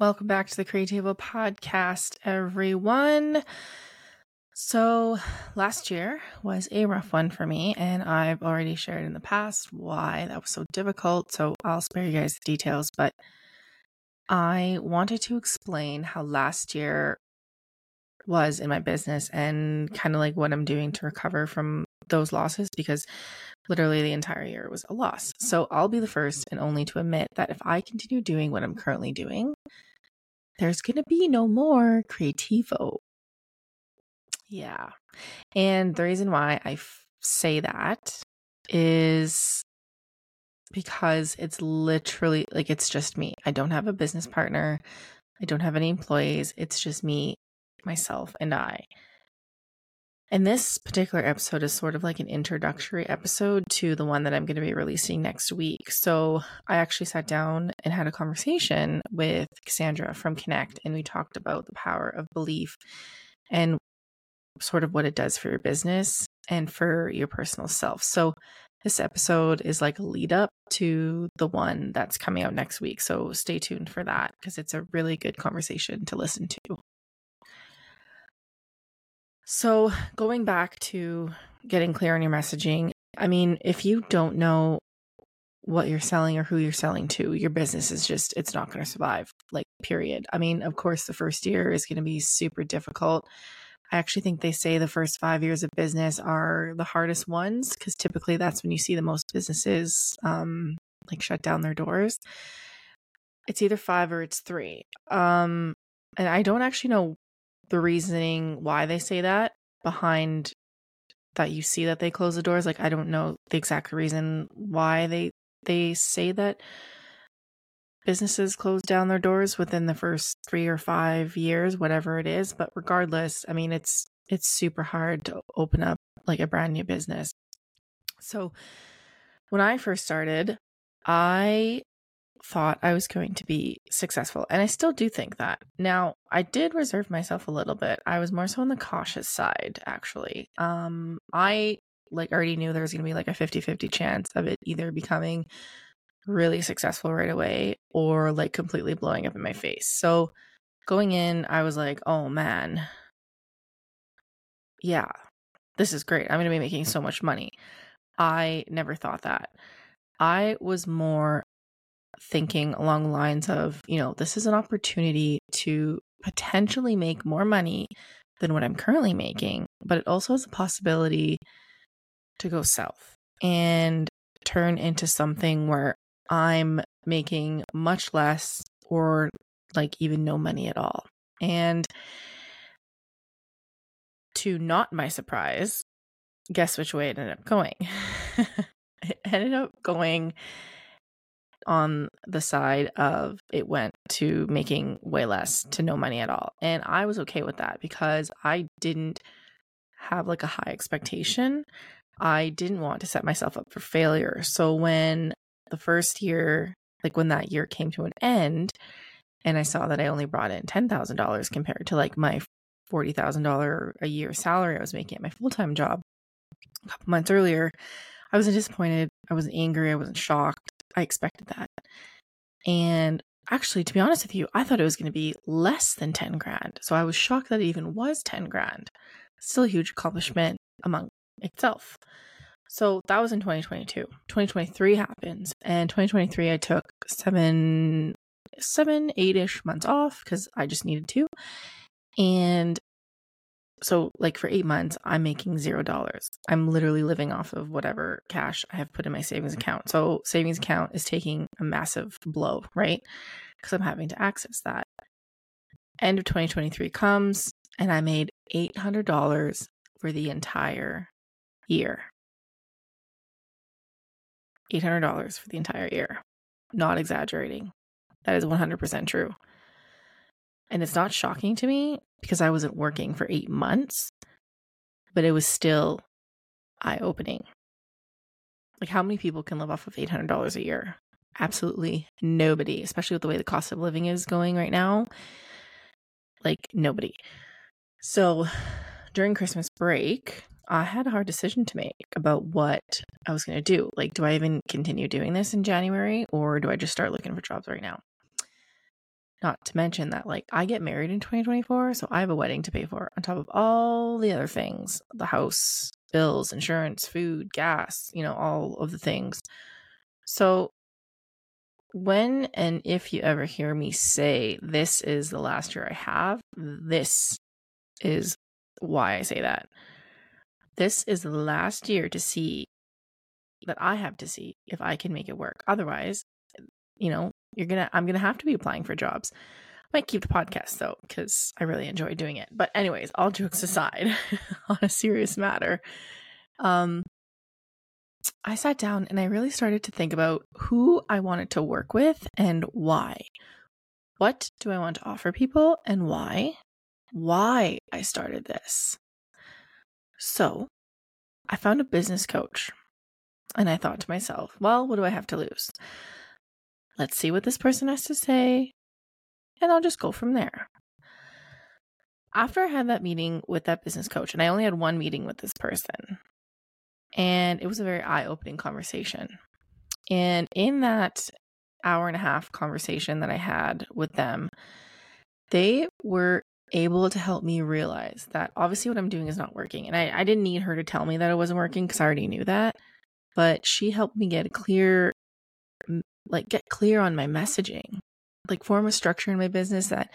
Welcome back to the Creativo podcast, everyone. So, last year was a rough one for me, and I've already shared in the past why that was so difficult. So, I'll spare you guys the details, but I wanted to explain how last year was in my business and kind of like what I'm doing to recover from those losses because literally the entire year was a loss. So, I'll be the first and only to admit that if I continue doing what I'm currently doing, there's going to be no more Creativo. Yeah. And the reason why I f- say that is because it's literally like it's just me. I don't have a business partner. I don't have any employees. It's just me, myself, and I. And this particular episode is sort of like an introductory episode to the one that I'm going to be releasing next week. So I actually sat down and had a conversation with Cassandra from Connect, and we talked about the power of belief and sort of what it does for your business and for your personal self. So this episode is like a lead up to the one that's coming out next week. So stay tuned for that because it's a really good conversation to listen to. So, going back to getting clear on your messaging, I mean, if you don't know what you're selling or who you're selling to, your business is just, it's not going to survive, like, period. I mean, of course, the first year is going to be super difficult. I actually think they say the first five years of business are the hardest ones because typically that's when you see the most businesses um, like shut down their doors. It's either five or it's three. Um, and I don't actually know the reasoning why they say that behind that you see that they close the doors like i don't know the exact reason why they they say that businesses close down their doors within the first 3 or 5 years whatever it is but regardless i mean it's it's super hard to open up like a brand new business. So when i first started i thought I was going to be successful. And I still do think that. Now, I did reserve myself a little bit. I was more so on the cautious side, actually. Um, I like already knew there was going to be like a 50-50 chance of it either becoming really successful right away or like completely blowing up in my face. So going in, I was like, "Oh man. Yeah. This is great. I'm going to be making so much money." I never thought that. I was more thinking along the lines of, you know, this is an opportunity to potentially make more money than what I'm currently making, but it also has a possibility to go south and turn into something where I'm making much less or like even no money at all. And to not my surprise, guess which way it ended up going? it ended up going on the side of it went to making way less to no money at all. And I was okay with that because I didn't have like a high expectation. I didn't want to set myself up for failure. So when the first year, like when that year came to an end, and I saw that I only brought in $10,000 compared to like my $40,000 a year salary I was making at my full time job a couple months earlier, I wasn't disappointed. I wasn't angry. I wasn't shocked. I expected that. And actually, to be honest with you, I thought it was going to be less than 10 grand. So I was shocked that it even was 10 grand. Still a huge accomplishment among itself. So that was in 2022. 2023 happens, and 2023 I took seven, seven, eight ish months off because I just needed to. And so like for eight months i'm making zero dollars. I'm literally living off of whatever cash i have put in my savings mm-hmm. account. So savings account is taking a massive blow right? Because i'm having to access that. End of 2023 comes and i made $800 for the entire year. $800 for the entire year. Not exaggerating. That is 100% true and it's not shocking to me because I wasn't working for eight months, but it was still eye opening. Like, how many people can live off of $800 a year? Absolutely nobody, especially with the way the cost of living is going right now. Like, nobody. So, during Christmas break, I had a hard decision to make about what I was going to do. Like, do I even continue doing this in January or do I just start looking for jobs right now? Not to mention that, like, I get married in 2024, so I have a wedding to pay for on top of all the other things the house, bills, insurance, food, gas, you know, all of the things. So, when and if you ever hear me say, this is the last year I have, this is why I say that. This is the last year to see that I have to see if I can make it work. Otherwise, you know, you're gonna I'm gonna have to be applying for jobs. I might keep the podcast though, because I really enjoy doing it. But anyways, all jokes aside, on a serious matter, um I sat down and I really started to think about who I wanted to work with and why. What do I want to offer people and why? Why I started this. So, I found a business coach and I thought to myself, well, what do I have to lose? Let's see what this person has to say, and I'll just go from there. After I had that meeting with that business coach, and I only had one meeting with this person, and it was a very eye opening conversation. And in that hour and a half conversation that I had with them, they were able to help me realize that obviously what I'm doing is not working. And I, I didn't need her to tell me that it wasn't working because I already knew that. But she helped me get a clear, like, get clear on my messaging, like, form a structure in my business that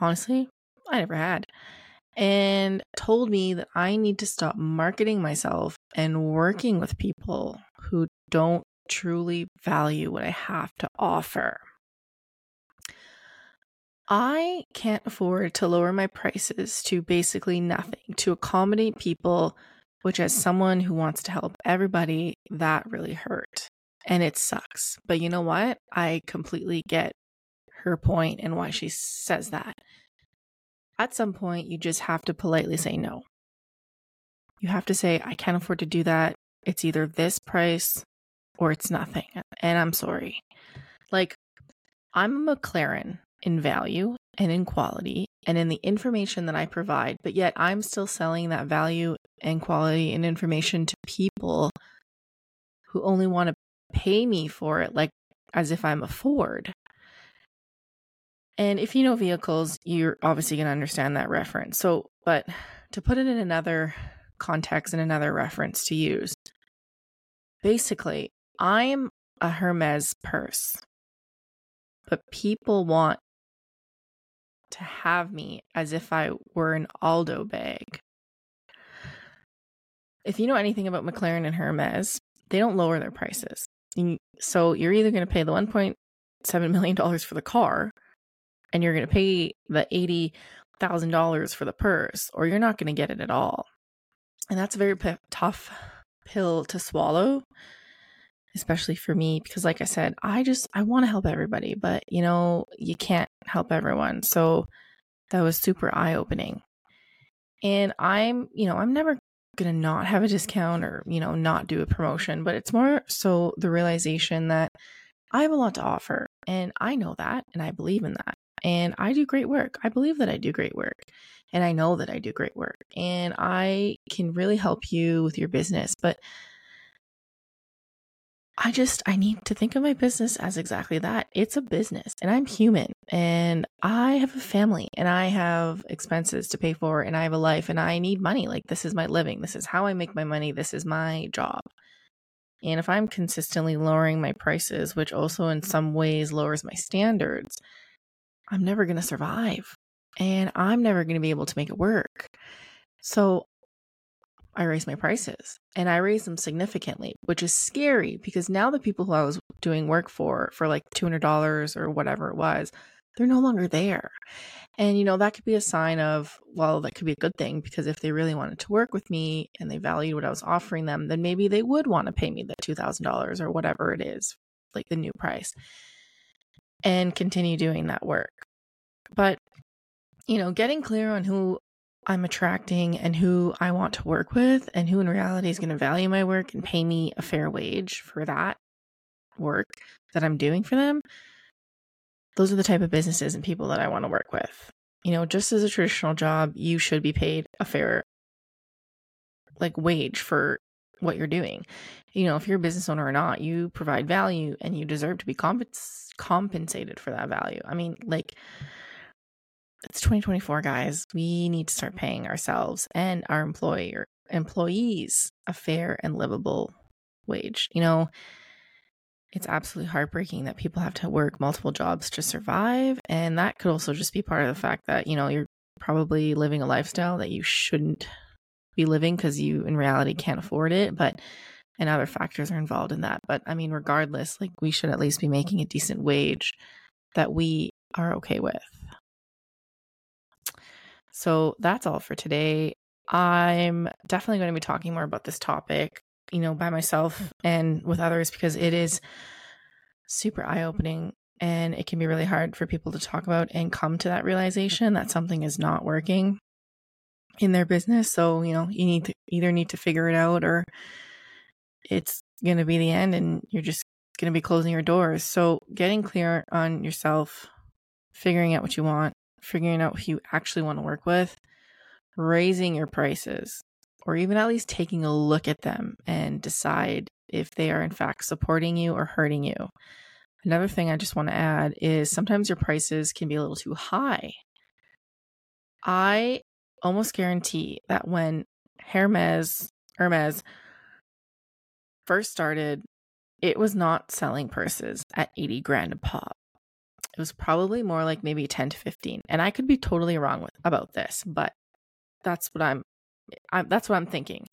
honestly I never had and told me that I need to stop marketing myself and working with people who don't truly value what I have to offer. I can't afford to lower my prices to basically nothing to accommodate people, which, as someone who wants to help everybody, that really hurt. And it sucks. But you know what? I completely get her point and why mm-hmm. she says that at some point, you just have to politely say no. You have to say, I can't afford to do that. It's either this price or it's nothing. And I'm sorry. Like, I'm a McLaren in value and in quality and in the information that I provide, but yet I'm still selling that value and quality and information to people who only want to pay me for it, like as if I'm a Ford. And if you know vehicles, you're obviously going to understand that reference. So, but to put it in another context and another reference to use, basically, I'm a Hermes purse, but people want to have me as if I were an Aldo bag. If you know anything about McLaren and Hermes, they don't lower their prices. So you're either going to pay the $1.7 million for the car and you're going to pay the $80,000 for the purse, or you're not going to get it at all. And that's a very p- tough pill to swallow, especially for me, because, like I said, I just, I want to help everybody, but you know, you can't help everyone. So that was super eye opening. And I'm, you know, I'm never going to not have a discount or, you know, not do a promotion, but it's more so the realization that I have a lot to offer and I know that and I believe in that and I do great work. I believe that I do great work. And I know that I do great work. And I can really help you with your business. But I just, I need to think of my business as exactly that. It's a business and I'm human and I have a family and I have expenses to pay for and I have a life and I need money. Like, this is my living. This is how I make my money. This is my job. And if I'm consistently lowering my prices, which also in some ways lowers my standards, I'm never going to survive and I'm never going to be able to make it work. So I raised my prices and I raised them significantly, which is scary because now the people who I was doing work for, for like $200 or whatever it was, they're no longer there. And, you know, that could be a sign of, well, that could be a good thing because if they really wanted to work with me and they valued what I was offering them, then maybe they would want to pay me the $2,000 or whatever it is, like the new price and continue doing that work. But, you know, getting clear on who I'm attracting and who I want to work with and who in reality is going to value my work and pay me a fair wage for that work that I'm doing for them. Those are the type of businesses and people that I want to work with. You know, just as a traditional job, you should be paid a fair like wage for what you're doing. You know, if you're a business owner or not, you provide value and you deserve to be compens- compensated for that value. I mean, like, it's 2024, guys. We need to start mm-hmm. paying ourselves and our employer employees a fair and livable wage. You know, it's absolutely heartbreaking that people have to work multiple jobs to survive. And that could also just be part of the fact that, you know, you're probably living a lifestyle that you shouldn't be living because you in reality can't mm-hmm. afford it but and other factors are involved in that but i mean regardless like we should at least be making a decent wage that we are okay with so that's all for today i'm definitely going to be talking more about this topic you know by myself and with others because it is super eye-opening and it can be really hard for people to talk about and come to that realization that something is not working in their business. So, you know, you need to either need to figure it out or it's going to be the end and you're just going to be closing your doors. So, getting clear on yourself, figuring out what you want, figuring out who you actually want to work with, raising your prices, or even at least taking a look at them and decide if they are in fact supporting you or hurting you. Another thing I just want to add is sometimes your prices can be a little too high. I almost guarantee that when Hermes Hermes first started, it was not selling purses at 80 grand a pop. It was probably more like maybe 10 to 15. And I could be totally wrong with about this, but that's what I'm, I'm that's what I'm thinking.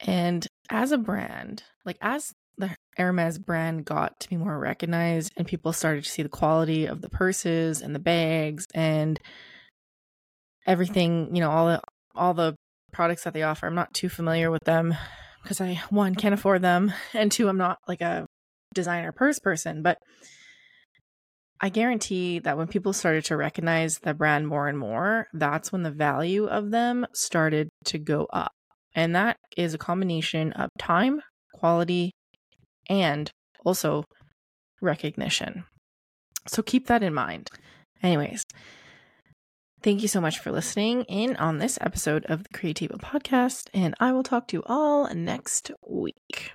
And as a brand, like as the Hermes brand got to be more recognized and people started to see the quality of the purses and the bags and everything, you know, all the all the products that they offer. I'm not too familiar with them because I one can't afford them and two I'm not like a designer purse person, but I guarantee that when people started to recognize the brand more and more, that's when the value of them started to go up. And that is a combination of time, quality, and also recognition. So keep that in mind. Anyways, Thank you so much for listening in on this episode of the Creativo podcast, and I will talk to you all next week.